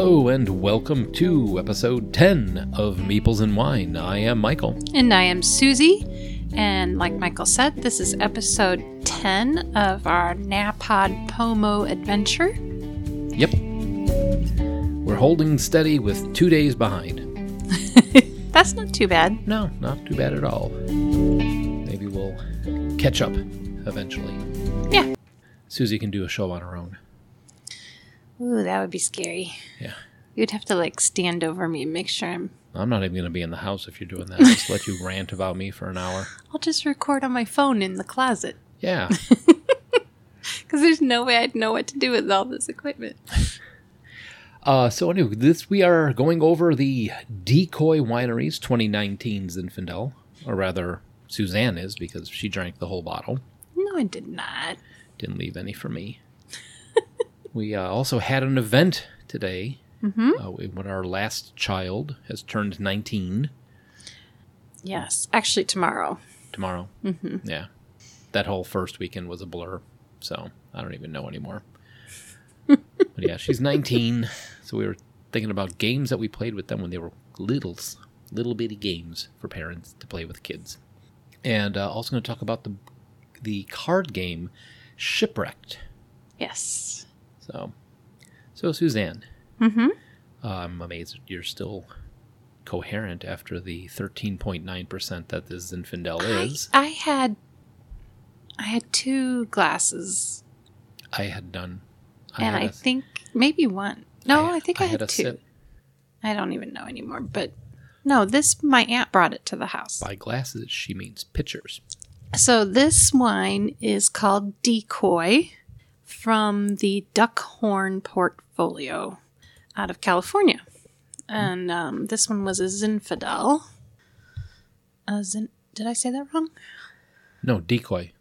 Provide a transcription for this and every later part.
Hello and welcome to episode 10 of Meeples and Wine. I am Michael. And I am Susie. And like Michael said, this is episode 10 of our NaPodPoMo adventure. Yep. We're holding steady with two days behind. That's not too bad. No, not too bad at all. Maybe we'll catch up eventually. Yeah. Susie can do a show on her own. Ooh, that would be scary. Yeah. You'd have to like stand over me and make sure I'm. I'm not even going to be in the house if you're doing that. I'll just let you rant about me for an hour. I'll just record on my phone in the closet. Yeah. Because there's no way I'd know what to do with all this equipment. Uh, so anyway, this we are going over the Decoy Wineries 2019 Zinfandel, or rather, Suzanne is because she drank the whole bottle. No, I did not. Didn't leave any for me. We uh, also had an event today Mm-hmm. uh, when our last child has turned 19 Yes, actually, tomorrow. tomorrow. Mm-hmm. Yeah, that whole first weekend was a blur, so I don't even know anymore. but yeah, she's 19, so we were thinking about games that we played with them when they were littles, little bitty games for parents to play with kids, and uh, also going to talk about the the card game Shipwrecked. Yes. So, so Suzanne, Mm-hmm. uh, I'm amazed you're still coherent after the 13.9% that this Zinfandel is. I had. I had two glasses, I had done. and had I a- think maybe one. No, I, think I, had, a two. sip. I don't even know anymore, but no, this my aunt brought it to the house. By glasses, she means pitchers. So this wine is called Decoy from the Duckhorn portfolio out of California. And um, this one was a Zinfandel. A Zin- Did I say that wrong? No, decoy.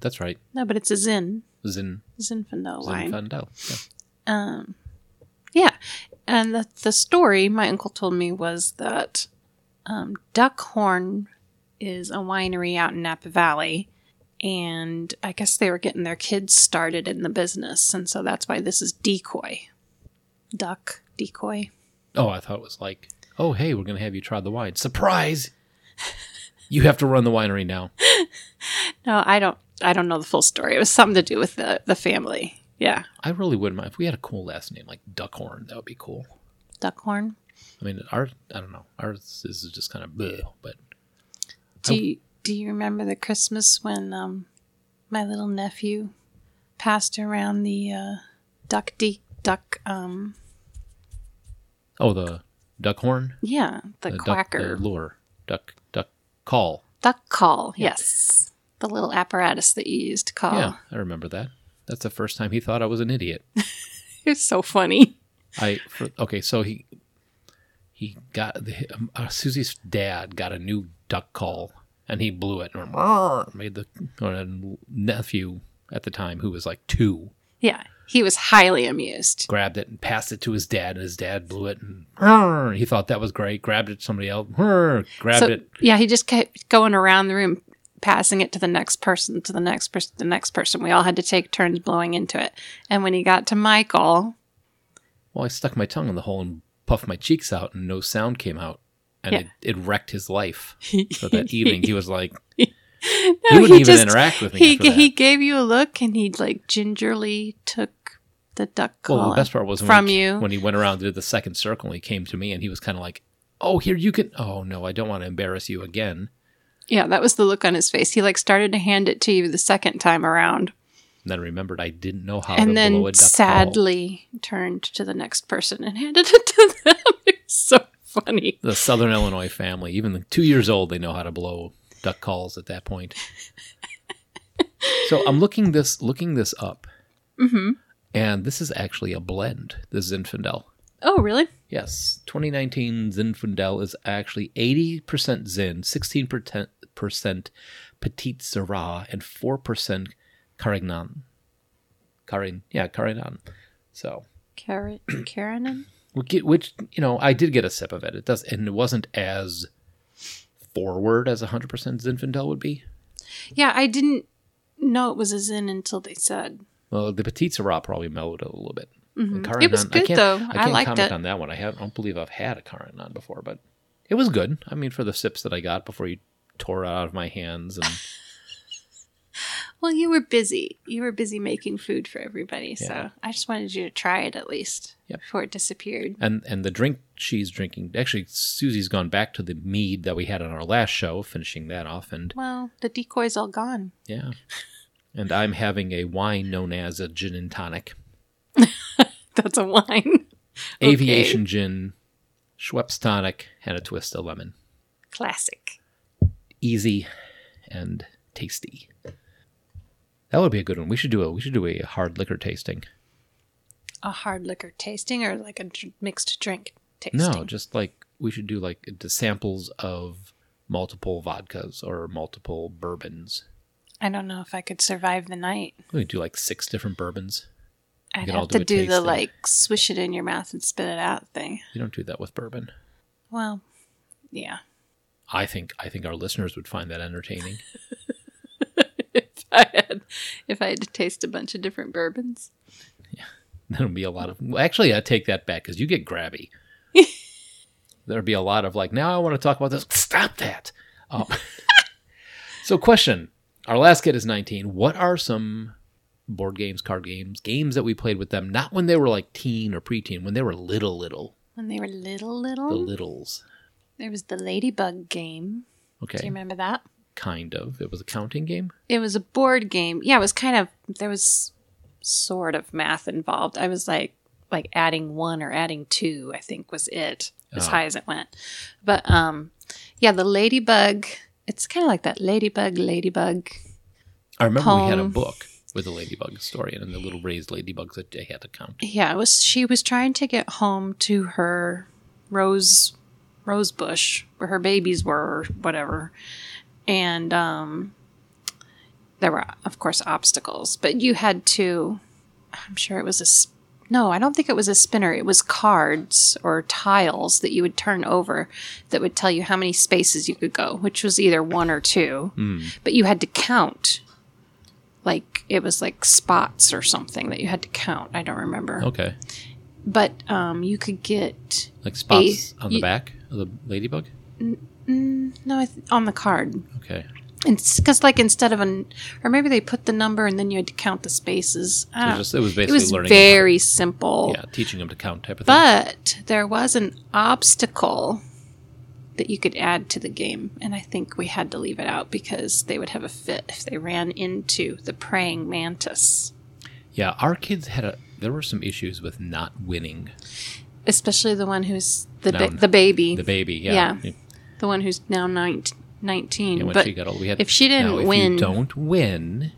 That's right. No, but it's a Zin Zin Zinfandel wine. Zinfandel. Yeah. Um, yeah, and the the story my uncle told me was that um, Duckhorn is a winery out in Napa Valley, and I guess they were getting their kids started in the business, and so that's why this is decoy, duck decoy. Oh, I thought it was like, oh, hey, we're going to have you try the wine. Surprise! you have to run the winery now. No, I don't. I don't know the full story. It was something to do with the the family. Yeah, I really wouldn't mind if we had a cool last name like Duckhorn. That would be cool. Duckhorn. I mean, our I don't know. Ours is just kind of bleh, but Do you, do you remember the Christmas when um, my little nephew passed around the uh, duck de- duck um oh, the duck horn. yeah the, duck- quacker the lure, duck, duck call. duck call yes the little apparatus that you used to call. Yeah, I remember that. That's the first time he thought I was an idiot. It's so funny. I for, okay, so he he got the, um, uh, Susie's dad got a new duck call and he blew it. And made the nephew at the time who was like two. Yeah, he was highly amused. grabbed it and passed it to his dad and his dad blew it. And he thought that was great. Grabbed it to somebody else grabbed So it. yeah, he just kept going around the room, passing it to the next person, to the next person, the next person. We all had to take turns blowing into it. And when he got to Michael, well I stuck my tongue in the hole and puffed my cheeks out and no sound came out and Yeah. it, it wrecked his life so that evening he was like No, he wouldn't even interact with me He he gave you a look, and he like gingerly took the duck call Well, the best part was from he, you. when he went around and did the second circle. He came to me and he was kind of like, "Oh, here you can." Oh no, I don't want to embarrass you again. yeah, that was the look on his face. He like started to hand it to you the second time around, And then remembered I didn't know how to and blow then a duck call. sadly turned to the next person and handed it to them. So funny. The Southern Illinois family, even two years old, they know how to blow duck calls at that point. so I'm looking this looking this up, hmm and this is actually a blend. This Zinfandel. Oh, really? Yes, 2019 Zinfandel is actually 80% Zin, 16% Petite Syrah, and 4% Carignan. Carin, yeah, Carignan. So, Carrot, Karanen? Which you know, I did get a sip of it. It does, and it wasn't as forward as 100% Zinfandel would be. Yeah, I didn't know it was a Zin until they said. Well, the Petite Syrah probably mellowed it a little bit. Mhm. It was I good can't, though. I I, can't liked comment it. on that one. I, have, I don't believe I've had a Caranan before, but it was good. I mean, for the sips that I got before you tore it out of my hands, and Well, you were busy. You were busy making food for everybody, so I just wanted you to try it at least Yep. before it disappeared. and and the drink she's drinking. Actually, Susie's gone back to the mead that we had on our last show, finishing that off, and Well, the decoy's all gone. yeah. And I'm having a wine known as a gin and tonic, That's a wine. Okay. aviation gin, Schweppes tonic, and a twist of lemon. Classic. Easy and tasty. That would be a good one. We should do a we should do a hard liquor tasting. A hard liquor tasting or like a mixed drink tasting? No, just like we should do like the samples of multiple vodkas or multiple bourbons. I don't know if I could survive the night. We could do like six different bourbons. I'd have do to do the like swish it in your mouth and spit it out thing. You don't do that with bourbon. Well, yeah. I think I think our listeners would find that entertaining. if I had if I had to taste a bunch of different bourbons. Yeah. There'd be a lot of. Well, actually, I take that back because you get grabby. There'd be a lot of like, now I want to talk about this. Stop that. Um, so, question: Our last kid is 19. What are some board games, card games, games that we played with them? Not when they were like teen or preteen, when they were little, little, When they were little little. the littles. There was the ladybug game. Okay. Do you remember that? Kind of. It was a counting game. It was a board game. Yeah, it was kind of there was sort of math involved. I was like like adding one or adding two, I think was it. As Oh. high as it went. But um yeah, the ladybug it's kind of like that ladybug ladybug. I remember we had a book with a ladybug story and the little raised ladybugs that they had to count. Yeah, it was she was trying to get home to her rose rose bush where her babies were or whatever. And um there were of course obstacles, but you had to I'm sure it was a no, I don't think it was a spinner. It was cards or tiles that you would turn over that would tell you how many spaces you could go, which was either one or two. But you had to count. Like it was like spots or something that you had to count. I don't remember. Okay, But um, you could get like spots on the you- back of the ladybug. Mm, mm, no th- on the card. Okay, It's Because like instead of an, or maybe they put the number and then you had to count the spaces. I don't, just it was basically it was learning. very simple. yeah, teaching them to count type of thing. But there was an obstacle that you could add to the game, and I think we had to leave it out because they would have a fit if they ran into the praying mantis, Yeah, our kids had a. There were some issues with not winning especially the one who's the ba- the baby, the baby. Yeah, Yeah. The one who's now nine, 19. And when but she got old, we had. if she didn't now, if win- you don't win.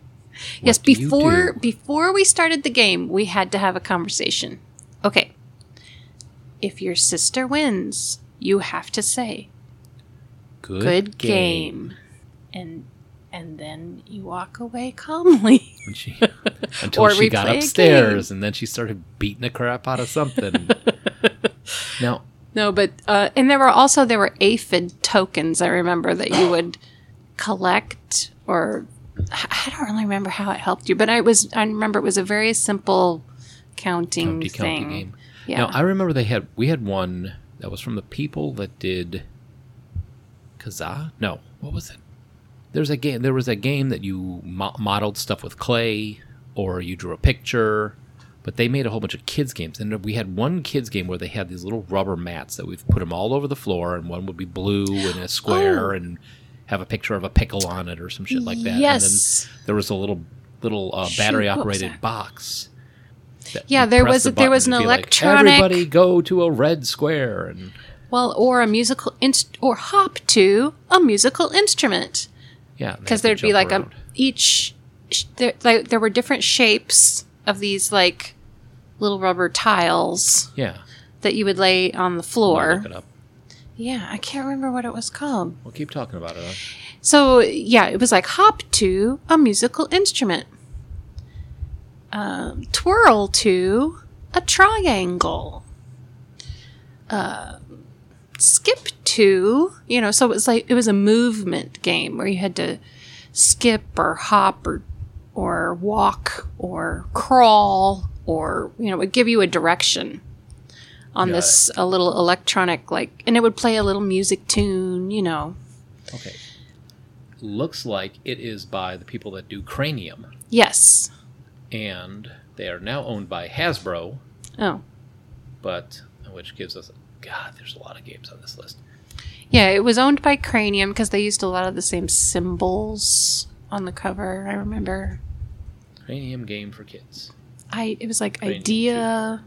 yes, what do you before before we started the game, we had to have a conversation. Okay, if your sister wins, you have to say good, good game. And and then you walk away calmly. She, until she got upstairs, and then she started beating the crap out of something. now, no, but uh, and there were also there were aphid tokens. I remember that you would collect, or I don't really remember how it helped you, but I was I remember it was a very simple counting county thing. county game. Yeah, Now I remember they had we had one that was from the people that did Kazaa. No, what was it? There's a game. There was a game that you mo- modeled stuff with clay, or you drew a picture. But they made a whole bunch of kids games, and we had one kids game where they had these little rubber mats that we've put them all over the floor, and one would be blue and a square, Oh. and have a picture of a pickle on it or some shit like that. Yes. And then there was a little little uh, battery operated box. Yeah, there was- the there was an it'd like, electronic- Everybody go to a red square, and well, or a musical inst- or hop to a musical instrument. yeah, because there'd be like around. a each sh- there like there were different shapes of these like little rubber tiles yeah. that you would lay on the I'll floor. look it up. Yeah, I can't remember what it was called. We'll keep talking about it. huh? So yeah, it was like hop to a musical instrument, um, twirl to a triangle, uh, skip to you know. So it was like it was a movement game where you had to skip or hop or or walk or crawl or you know, it would give you a direction on Yeah. this a little electronic like, and it would play a little music tune. You know, Okay. Looks like it is by the people that do Cranium, yes. and they are now owned by Hasbro, Oh, but which gives us God. There's a lot of games on this list. yeah. It was owned by Cranium because they used a lot of the same symbols on the cover. I remember. Cranium game for kids. I it was like Cranium idea.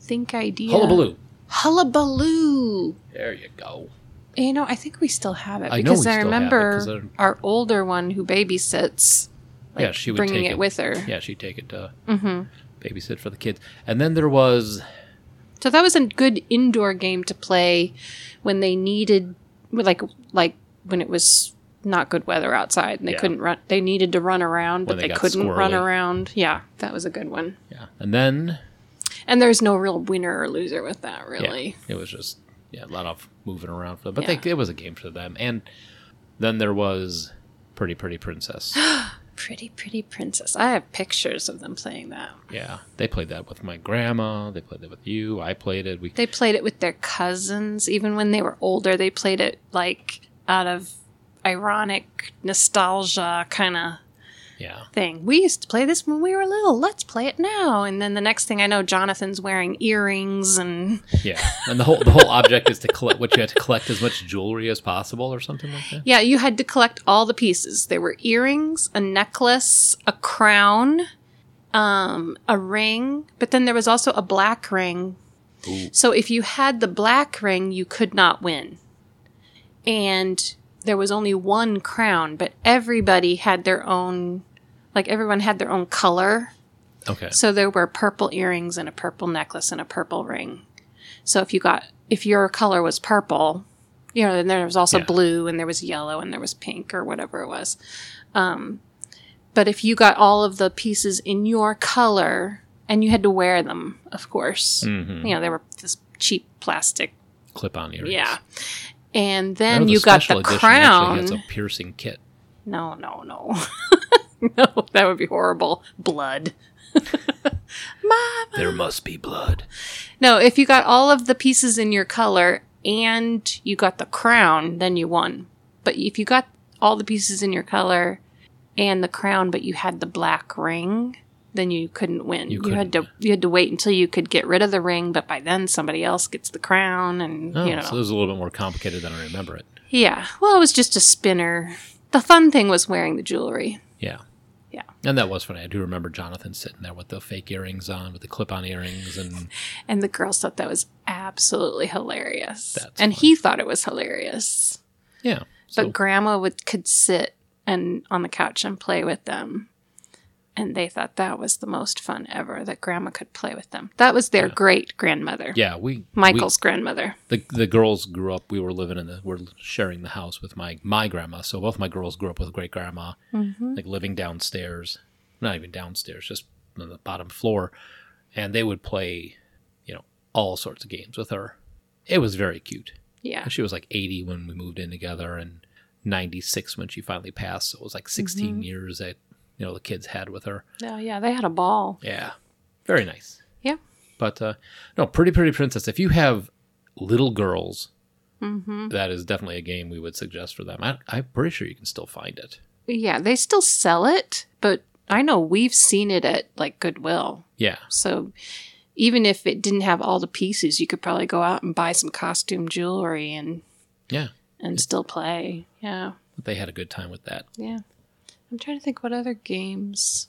Think idea. Hullabaloo. Hullabaloo. There you go. You know, I think we still have it I because I it, remember our older one who babysits. Like, yeah, she would bringing take it, with her. Yeah, she'd take it to hmm babysit for the kids. And then there was So that was a good indoor game to play when they needed, like, like when it was not good weather outside and they Yeah. couldn't run. They needed to run around, but they they, couldn't run around. Yeah, that was a good one. yeah, and then And there's no real winner or loser with that, really. Yeah, it was just yeah, a lot of moving around for them. But Yeah. they, it was a game for them. And then there was Pretty Pretty Princess. Pretty, pretty princess. I have pictures of them playing that. yeah, they played that with my grandma. They played that with you. I played it. We They played it with their cousins. Even when they were older, they played it like out of ironic nostalgia kind of yeah, thing. We used to play this when we were little. Let's play it now. And then the next thing I know, Jonathan's wearing earrings and yeah. And the whole the whole object is to collect what you had to collect as much jewelry as possible or something like that. yeah, you had to collect all the pieces. There were earrings, a necklace, a crown, um, a ring, but then there was also a black ring. Ooh. So if you had the black ring, you could not win. And there was only one crown, but everybody had their own like everyone had their own color. Okay. So there were purple earrings and a purple necklace and a purple ring. So if you got if your color was purple, you know, then there was also Yeah. blue and there was yellow and there was pink or whatever it was. Um, but if you got all of the pieces in your color and you had to wear them, of course, hmm you know, they were this cheap plastic. Clip on earrings. Yeah. And then the you got the crown. Actually has a piercing kit. No, no, no. no, that would be horrible. Blood. Mama. There must be blood. No, if you got all of the pieces in your color and you got the crown, then you won. But if you got all the pieces in your color and the crown, but you had the black ring, then you couldn't win. You You, had to you had to wait until you could get rid of the ring, but by then somebody else gets the crown, and Oh, you know, so it was a little bit more complicated than I remember it. yeah. Well, it was just a spinner. The fun thing was wearing the jewelry. Yeah. Yeah. And that was funny. I do remember Jonathan sitting there with the fake earrings on, with the clip-on earrings, and And the girls thought that was absolutely hilarious. That's and he thought it was hilarious. yeah. So But grandma would could sit and on the couch and play with them. And they thought that was the most fun ever that grandma could play with them. That was their Yeah. great grandmother. yeah, we Michael's grandmother. the the girls grew up. We were living in the we're sharing the house with my my grandma. So both my girls grew up with great grandma, Mm-hmm. like living downstairs, not even downstairs, just on the bottom floor, and they would play, you know, all sorts of games with her. It was very cute. Yeah. She was like 80 when we moved in together and 96 when she finally passed. So it was like 16 Mm-hmm. years that, you know, the kids had with her. Oh, yeah. They had a ball. Yeah. Very nice. Yeah. But, uh, no, Pretty Pretty Princess, if you have little girls, hmm that is definitely a game we would suggest for them. I, I'm pretty sure you can still find it. Yeah. They still sell it, but I know we've seen it at like Goodwill. Yeah. So even if it didn't have all the pieces, you could probably go out and buy some costume jewelry and Yeah. and still play. Yeah. They had a good time with that. Yeah. I'm trying to think what other games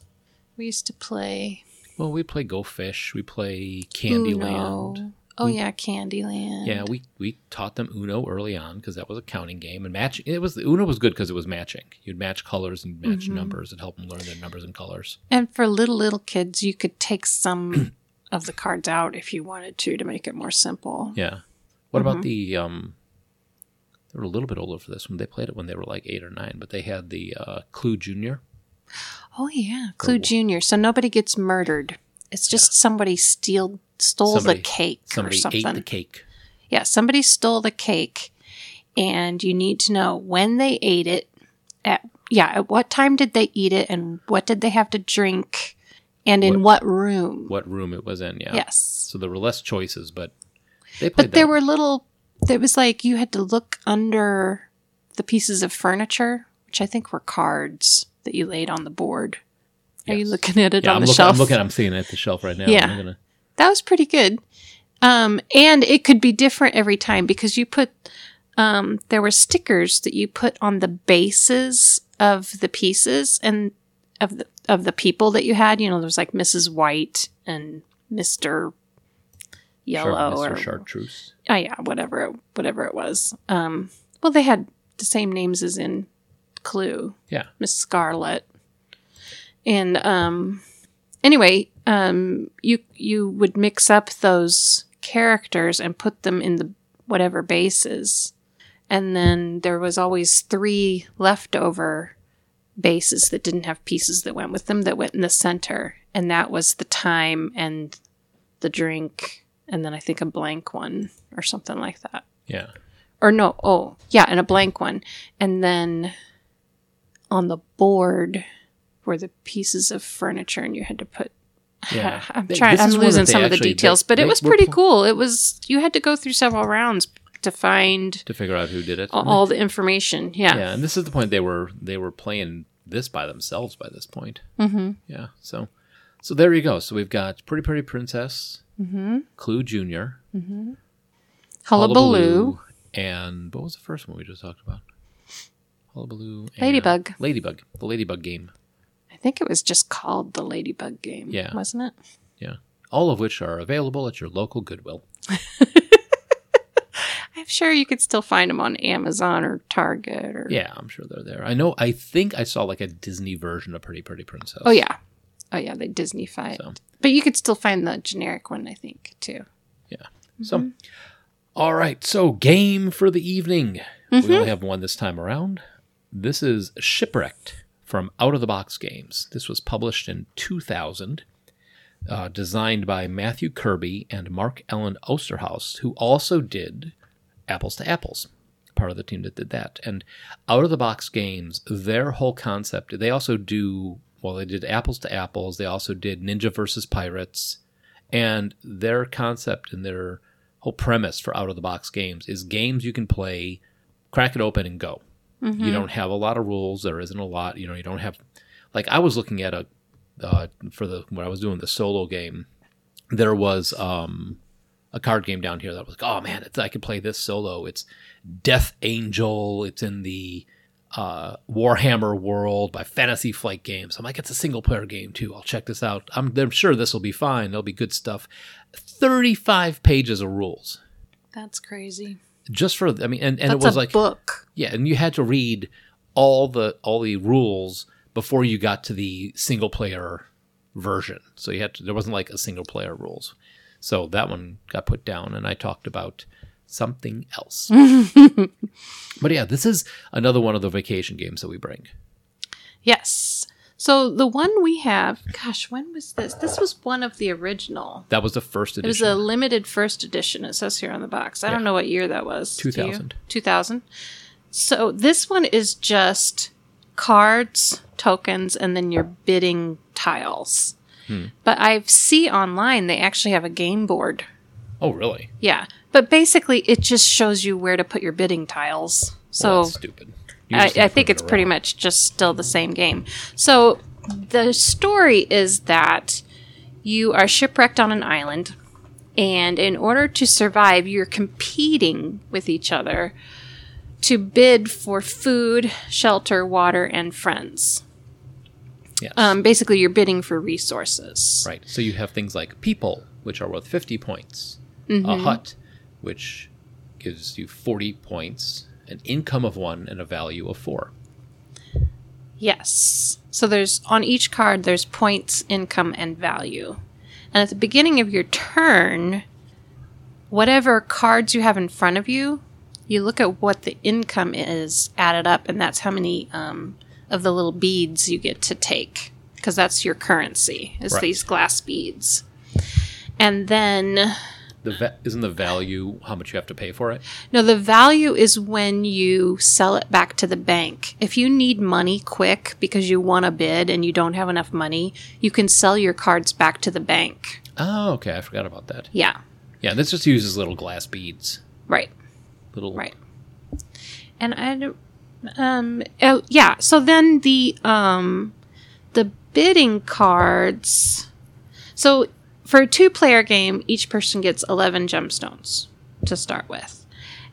we used to play. Well, we play Go Fish. We play Candyland. Uno. Oh We- yeah, Candyland. Yeah, we, we taught them Uno early on because that was a counting game and match. It was Uno was good because it was matching. You'd match colors and match Mhm. numbers and help them learn their numbers and colors. And for little little kids, you could take some of the cards out if you wanted to to make it more simple. Yeah. What Mm-hmm. about the um? They were a little bit older for this one. They played it when they were like eight or nine, but they had the uh, Clue Junior. Oh yeah, Clue Or- Junior. So nobody gets murdered. It's just somebody steal stole Somebody- the cake Somebody or something. ate the cake. Yeah, somebody stole the cake, and you need to know when they ate it. At yeah, at what time did they eat it, and what did they have to drink, and in What- what, room. what room it was in. Yeah. Yes. So there were less choices, but they played But there were little, there was like you had to look under the pieces of furniture, which I think were cards that you laid on the board. Are you looking at it Yeah, on I'm the looking, shelf? I'm looking. I'm seeing it at the shelf right now. Yeah. Gonna, that was pretty good. Um, and it could be different every time because you put, um, there were stickers that you put on the bases of the pieces and of the of the people that you had. You know, there was like Mrs. White and Mister Yellow Mr. or Chartreuse. oh yeah, whatever it, whatever it was. Um, well, they had the same names as in Clue. Yeah. Miss Scarlet. And um, anyway, um, you you would mix up those characters and put them in the whatever bases, and then there was always three leftover bases that didn't have pieces that went with them that went in the center, and that was the time and the drink, and then I think a blank one or something like that Yeah. or no, oh, yeah, and a blank one. And then on the board were the pieces of furniture, and you had to put. Yeah. I'm trying. I'm losing some of the details, they- but it was pretty pl- cool. It was you had to go through several rounds to find To figure out who did it. all the information. Yeah. yeah, and this is the point they were they were playing this by themselves by this point. Mm-hmm. Yeah. So so there you go. So we've got Pretty Pretty Princess, Mm-hmm. Clue Junior, Hullabaloo. and what was the first one we just talked about? Hullabaloo. and- Ladybug. Ladybug. The Ladybug game. I think it was just called the Ladybug game. Yeah. wasn't it? Yeah. All of which are available at your local Goodwill. I'm sure you could still find them on Amazon or Target or. Yeah, I'm sure they're there. I know. I think I saw like a Disney version of Pretty Pretty Princess. Oh yeah. Oh yeah, they Disneyfy it. So But you could still find the generic one, I think, too. Yeah. So, all right. So, game for the evening. We only have one this time around. This is Shipwrecked from Out of the Box Games. This was published in 2000, uh, designed by Matthew Kirby and Mark Alan Osterhaus, who also did Apples to Apples, part of the team that did that. And Out of the Box Games, their whole concept, they also do, well, they did Apples to Apples, they also did Ninja versus Pirates. And their concept and their whole premise for out of the box games is games you can play, crack it open and go. You don't have a lot of rules. There isn't a lot. You know, you don't have like I was looking at a uh, for the when I was doing the solo game. There was um, a card game down here that was like, oh man, it's, I could play this solo. It's Death Angel. It's in the uh, Warhammer world by Fantasy Flight Games. I'm like, it's a single player game too. I'll check this out. I'm, I'm sure this will be fine. There'll be good stuff. 35 pages of rules That's crazy. just for I mean, and, and That's it was like a like book. yeah, and you had to read all the all the rules before you got to the single player version. So you had to there wasn't like a single player rules. So that one got put down, and I talked about something else. but yeah, this is another one of the vacation games that we bring. Yes. So the one we have, gosh, when was this? This was one of the original. That was the first edition. It was a limited first edition. It says here on the box. I don't know what year that was. 2000. 2000. So this one is just cards, tokens, and then your bidding tiles. Hmm. But I see online they actually have a game board. oh, really? Yeah. But basically, it just shows you where to put your bidding tiles. So Well, that's stupid. I, I think it's it pretty much just still the same game. So the story is that you are shipwrecked on an island, and in order to survive, you're competing with each other to bid for food, shelter, water, and friends. Yes. Um, basically, you're bidding for resources. Right. So you have things like people, which are worth 50 points, Mm-hmm. a hut, which gives you 40 points, an income of one, and a value of four. Yes. So there's on each card there's points, income, and value. And at the beginning of your turn, whatever cards you have in front of you, you look at what the income is added up, and that's how many um, of the little beads you get to take, because that's your currency. Is Right. these glass beads, and then the va- isn't the value how much you have to pay for it? No, the value is when you sell it back to the bank. If you need money quick because you want a bid and you don't have enough money, you can sell your cards back to the bank. Oh, okay. I forgot about that. Yeah, Yeah, this just uses little glass beads. right, Little right. And I, um, oh yeah. So then the um, the bidding cards. So for a two-player game, each person gets eleven gemstones to start with.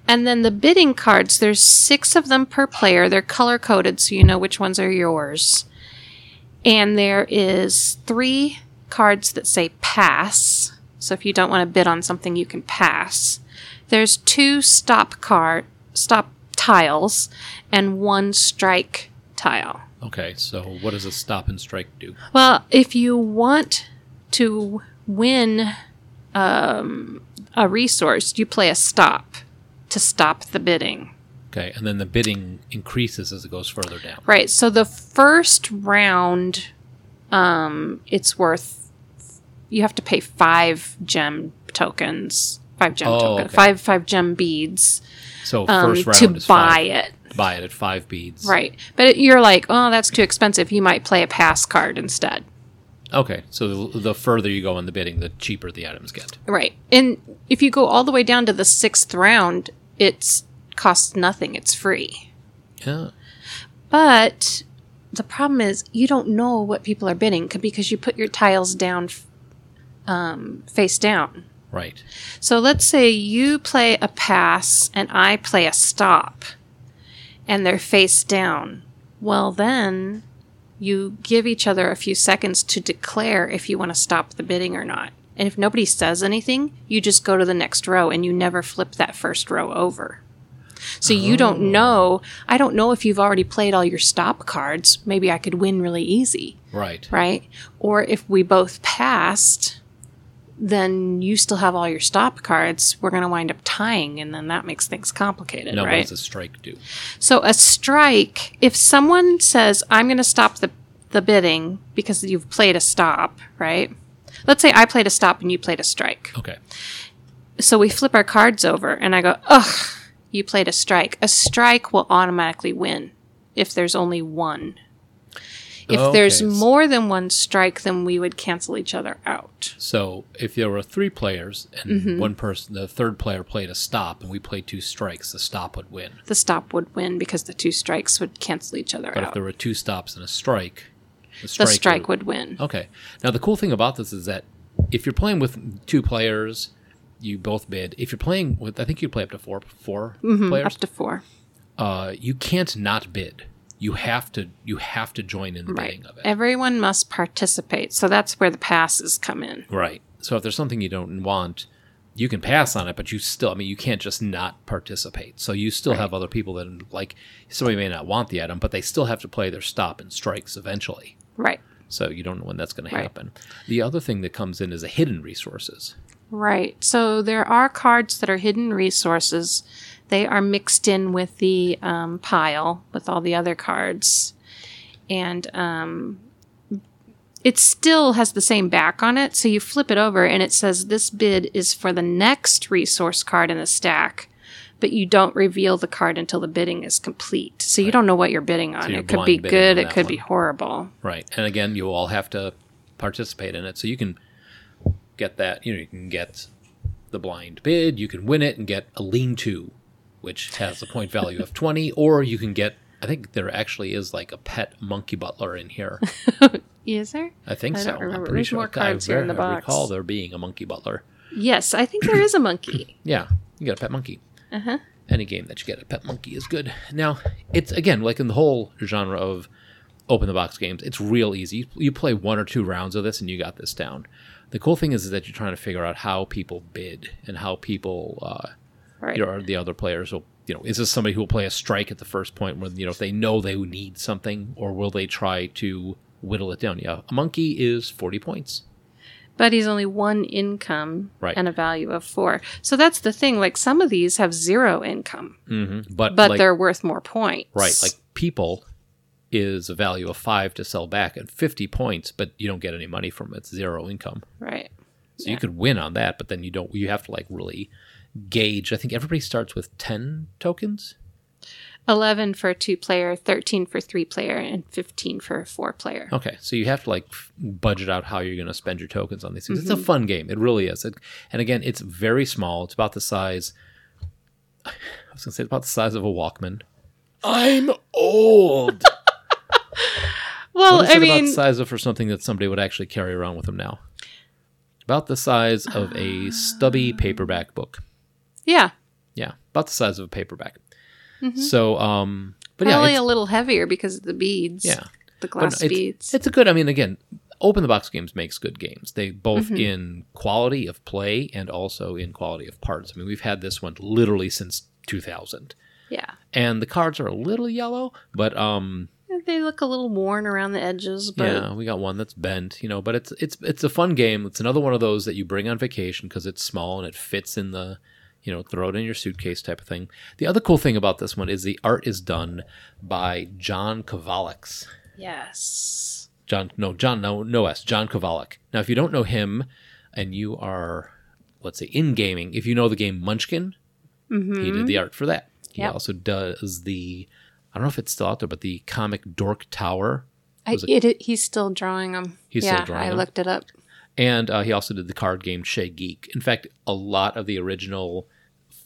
And then the bidding cards, there's six of them per player. They're color coded so you know which ones are yours. And there is three cards that say pass. So if you don't want to bid on something, you can pass. There's two stop card stop tiles and one strike tile. Okay, so what does a stop and strike do? Well, if you want to win um, a resource, you play a stop to stop the bidding. Okay, and then the bidding increases as it goes further down. Right. So the first round, um, it's worth. You have to pay five gem tokens, five gem Oh, tokens, okay. five five gem beads So um, first round to buy five. it. Buy it at five beads. Right. But it, you're like, oh, that's too expensive. You might play a pass card instead. Okay, so the, the further you go in the bidding, the cheaper the items get. Right. And if you go all the way down to the sixth round, it's costs nothing. It's free. Yeah. But the problem is you don't know what people are bidding because you put your tiles down um, face down. Right. So let's say you play a pass and I play a stop and they're face down. Well, then you give each other a few seconds to declare if you want to stop the bidding or not. And if nobody says anything, you just go to the next row and you never flip that first row over. So you don't oh. know. I don't know if you've already played all your stop cards. Maybe I could win really easy Right. right? Or if we both passed, then you still have all your stop cards. We're going to wind up tying, and then that makes things complicated, Now, what does a strike do? So a strike, if someone says, "I'm going to stop the the bidding because you've played a stop," right? Let's say I played a stop and you played a strike. Okay. So we flip our cards over, and I go, "Ugh, you played a strike." A strike will automatically win if there's only one. If there's more than one strike, then we would cancel each other out. So if there were three players and Mm-hmm. one person, the third player played a stop, and we played two strikes, the stop would win. The stop would win because the two strikes would cancel each other out. But if there were two stops and a strike, the The strike, strike would win. Okay. Now the cool thing about this is that if you're playing with two players, you both bid. If you're playing with, I think you play up to four 4 Mm-hmm. Up to four. Uh, you can't not bid. You have to. You have to join in the Right. bidding of it. Everyone must participate. So that's where the passes come in. Right. So if there's something you don't want, you can pass on it, but you still, I mean, you can't just not participate. So you still have other people that, like, somebody may not want the item, but they still have to play their stop and strikes eventually. Right. So you don't know when that's going to Right. happen. The other thing that comes in is a hidden resources. Right. So there are cards that are hidden resources. They are mixed in with the um, pile with all the other cards. And um, it still has the same back on it. So you flip it over and it says this bid is for the next resource card in the stack. But you don't reveal the card until the bidding is complete. So you don't know what you're bidding on. you're it could be good, it could be horrible. Right. And again, you all have to participate in it. So you can get that, you know, you can get the blind bid, you can win it and get a lean to, which has a point value of 20, or you can get, I think there actually is like a pet monkey butler in here. Is there? I think I so. don't remember. I'm There's sure. more cards here in the I box. recall there being a monkey butler. Yes, I think there is a monkey. Yeah, you get a pet monkey. Uh huh. Any game that you get a pet monkey is good. Now, it's again like in the whole genre of open the box games, it's real easy. You, you play one or two rounds of this and you got this down. The cool thing is, is that you're trying to figure out how people bid and how people, uh, Right. you know, or the other players will, you know, is this somebody who will play a strike at the first point when, you know, if they know they need something, or will they try to whittle it down? Yeah, a monkey is 40 points. but he's only one income Right. and a value of four. So that's the thing. Like some of these have zero income, Mm-hmm. But, but like, they're worth more points. Right, like people is a value of five to sell back at 50 points, but you don't get any money from it. It's zero income. right. So you could win on that, but then you don't. You have to like really gauge. I think everybody starts with ten tokens. 11 for a two player, 13 for three player, and 15 for a four player. Okay, so you have to like f- budget out how you're going to spend your tokens on these things. Mm-hmm. It's a fun game. It really is. It, and again, it's very small. It's about the size. I was going to say it's about the size of a Walkman. I'm old. Well, what is I it about mean, the size of for something that somebody would actually carry around with them now? About the size of a stubby paperback book. Yeah, Yeah, about the size of a paperback. So, um, but yeah, Mm-hmm. probably it's, a little heavier because of the beads. yeah. the But glass it's, beads. it's a good. I mean, again, open the box games makes good games. They both Mm-hmm. in quality of play and also in quality of parts. I mean, we've had this one literally since 2000, yeah, and the cards are a little yellow, but um, they look a little worn around the edges, but yeah, we got one that's bent, you know. But it's it's it's a fun game. It's another one of those that you bring on vacation because it's small and it fits in the, you know, throw it in your suitcase type of thing. The other cool thing about this one is the art is done by John Kovalex. yes, John, no, John, no, no S, John Kovalic. Now, if you don't know him, and you are, let's say, in gaming, if you know the game Munchkin, he did the mm-hmm. art for that. He Yep. also does the, I don't know if it's still out there, but the comic Dork Tower, I, it, it- he's still drawing them. He's still yeah, I I 'em? looked it up. And uh, he also did the card game Chez Geek. In fact, a lot of the original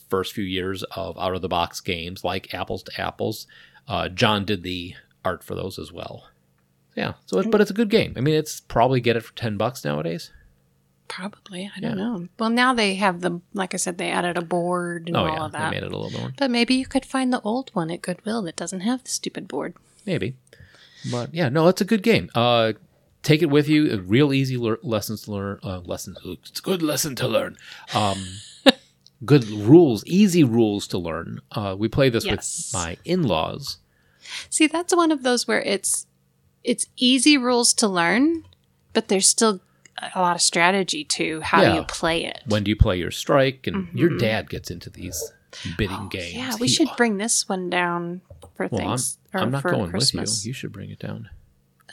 first few years of out of the box games, like Apples to Apples, uh, John did the art for those as well. Yeah, so it, but it's a good game. I mean, it's probably get it for ten bucks nowadays. Probably, I Yeah. don't know. Well, now they have the like I said, they added a board and Oh all yeah, of they that. made it a little more. But maybe you could find the old one at Goodwill that doesn't have the stupid board. Maybe. But yeah, no, it's a good game. Uh, take it with you. Uh, Real easy lear- lessons to learn. Uh, lessons. It's a good lesson to learn. Um, good rules, easy rules to learn. Uh, we play this Yes. with my in-laws. See, that's one of those where it's it's easy rules to learn, but there's still a lot of strategy to how Yeah. you play it. When do you play your strike? And your dad gets into these bidding games. Mm-hmm. Oh, yeah, we He- should bring this one down for Well, I'm, things. or I'm not going Christmas. with you. You should bring it down.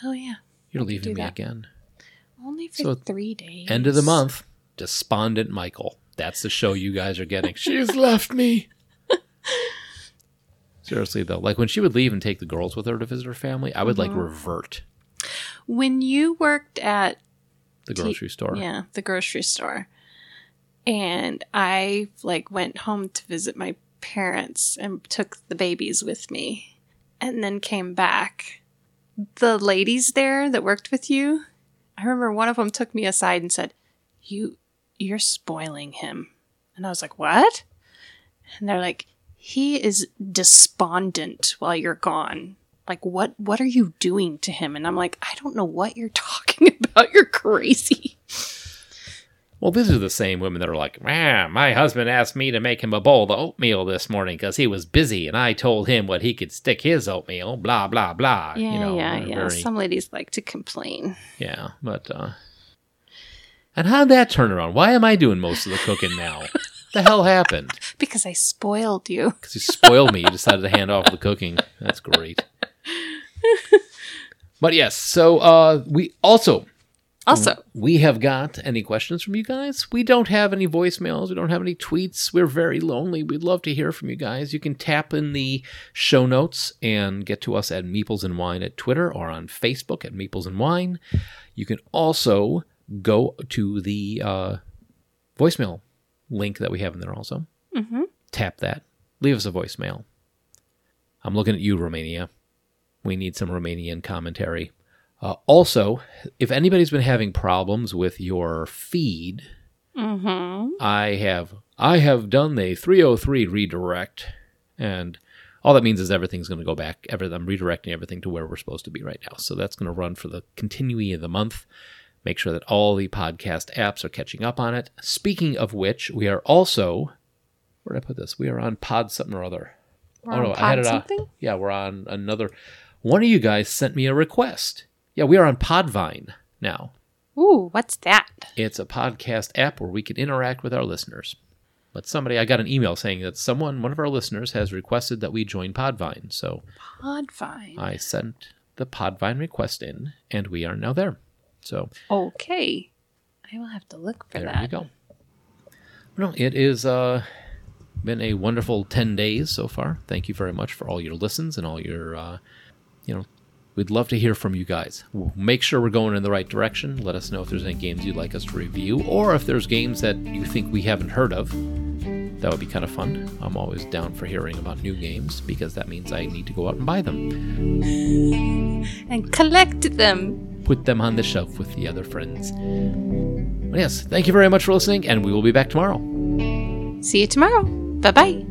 Oh yeah, You're leaving me that. again. only for So, three days. End of the month. Despondent Michael. That's the show you guys are getting. She's left me. Seriously though, like when she would leave and take the girls with her to visit her family, I would like Mm-hmm. revert When you worked at the grocery store. Yeah, the grocery store. And I like went home to visit my parents and took the babies with me and then came back. The ladies there that worked with you, I remember one of them took me aside and said, "You you're spoiling him." And I was like, "What?" And they're like, "He is despondent while you're gone." Like what what are you doing to him? And I'm like, "I don't know what you're talking about. You're crazy." Well, these are the same women that are like, ah, my husband asked me to make him a bowl of oatmeal this morning because he was busy, and I told him what he could stick his oatmeal. Blah blah blah. Yeah, you know, yeah, yeah. very- Some ladies like to complain. yeah, but uh, and how'd that turn around? Why am I doing most of the cooking now? the hell happened? Because I spoiled you. Because you spoiled me. You decided to hand off the cooking. That's great. but yes, so uh, we also Also, we have got any questions from you guys. We don't have any voicemails. We don't have any tweets. We're very lonely. We'd love to hear from you guys. You can tap in the show notes and get to us at Meeples and Wine at Twitter or on Facebook at Meeples and Wine. You can also go to the uh, voicemail link that we have in there also. Mhm. Tap that. Leave us a voicemail. I'm looking at you, Romania. We need some Romanian commentary. Uh, also, if anybody's been having problems with your feed, mm-hmm. I have I have done the 303 redirect, and all that means is everything's going to go back. Every, I'm redirecting everything to where we're supposed to be right now. So that's going to run for the continuing of the month. Make sure that all the podcast apps are catching up on it. Speaking of which, we are also where did I put this? We are on Pod something or other. We're oh on no, I had Pod it on. something? Yeah, we're on another. One of you guys sent me a request. Yeah, we are on Podvine now. Ooh, what's that? It's a podcast app where we can interact with our listeners. But somebody, I got an email saying that someone, one of our listeners, has requested that we join Podvine. So Podvine. I sent the Podvine request in, and we are now there. So Okay. I will have to look for there that. There you go. Well, it is uh, been a wonderful ten days so far. Thank you very much for all your listens and all your, uh, you know, we'd love to hear from you guys. Make sure we're going in the right direction. Let us know if there's any games you'd like us to review, or if there's games that you think we haven't heard of. That would be kind of fun. I'm always down for hearing about new games because that means I need to go out and buy them, And collect them. put them on the shelf with the other friends. But yes, thank you very much for listening, and we will be back tomorrow. See you tomorrow. Bye bye.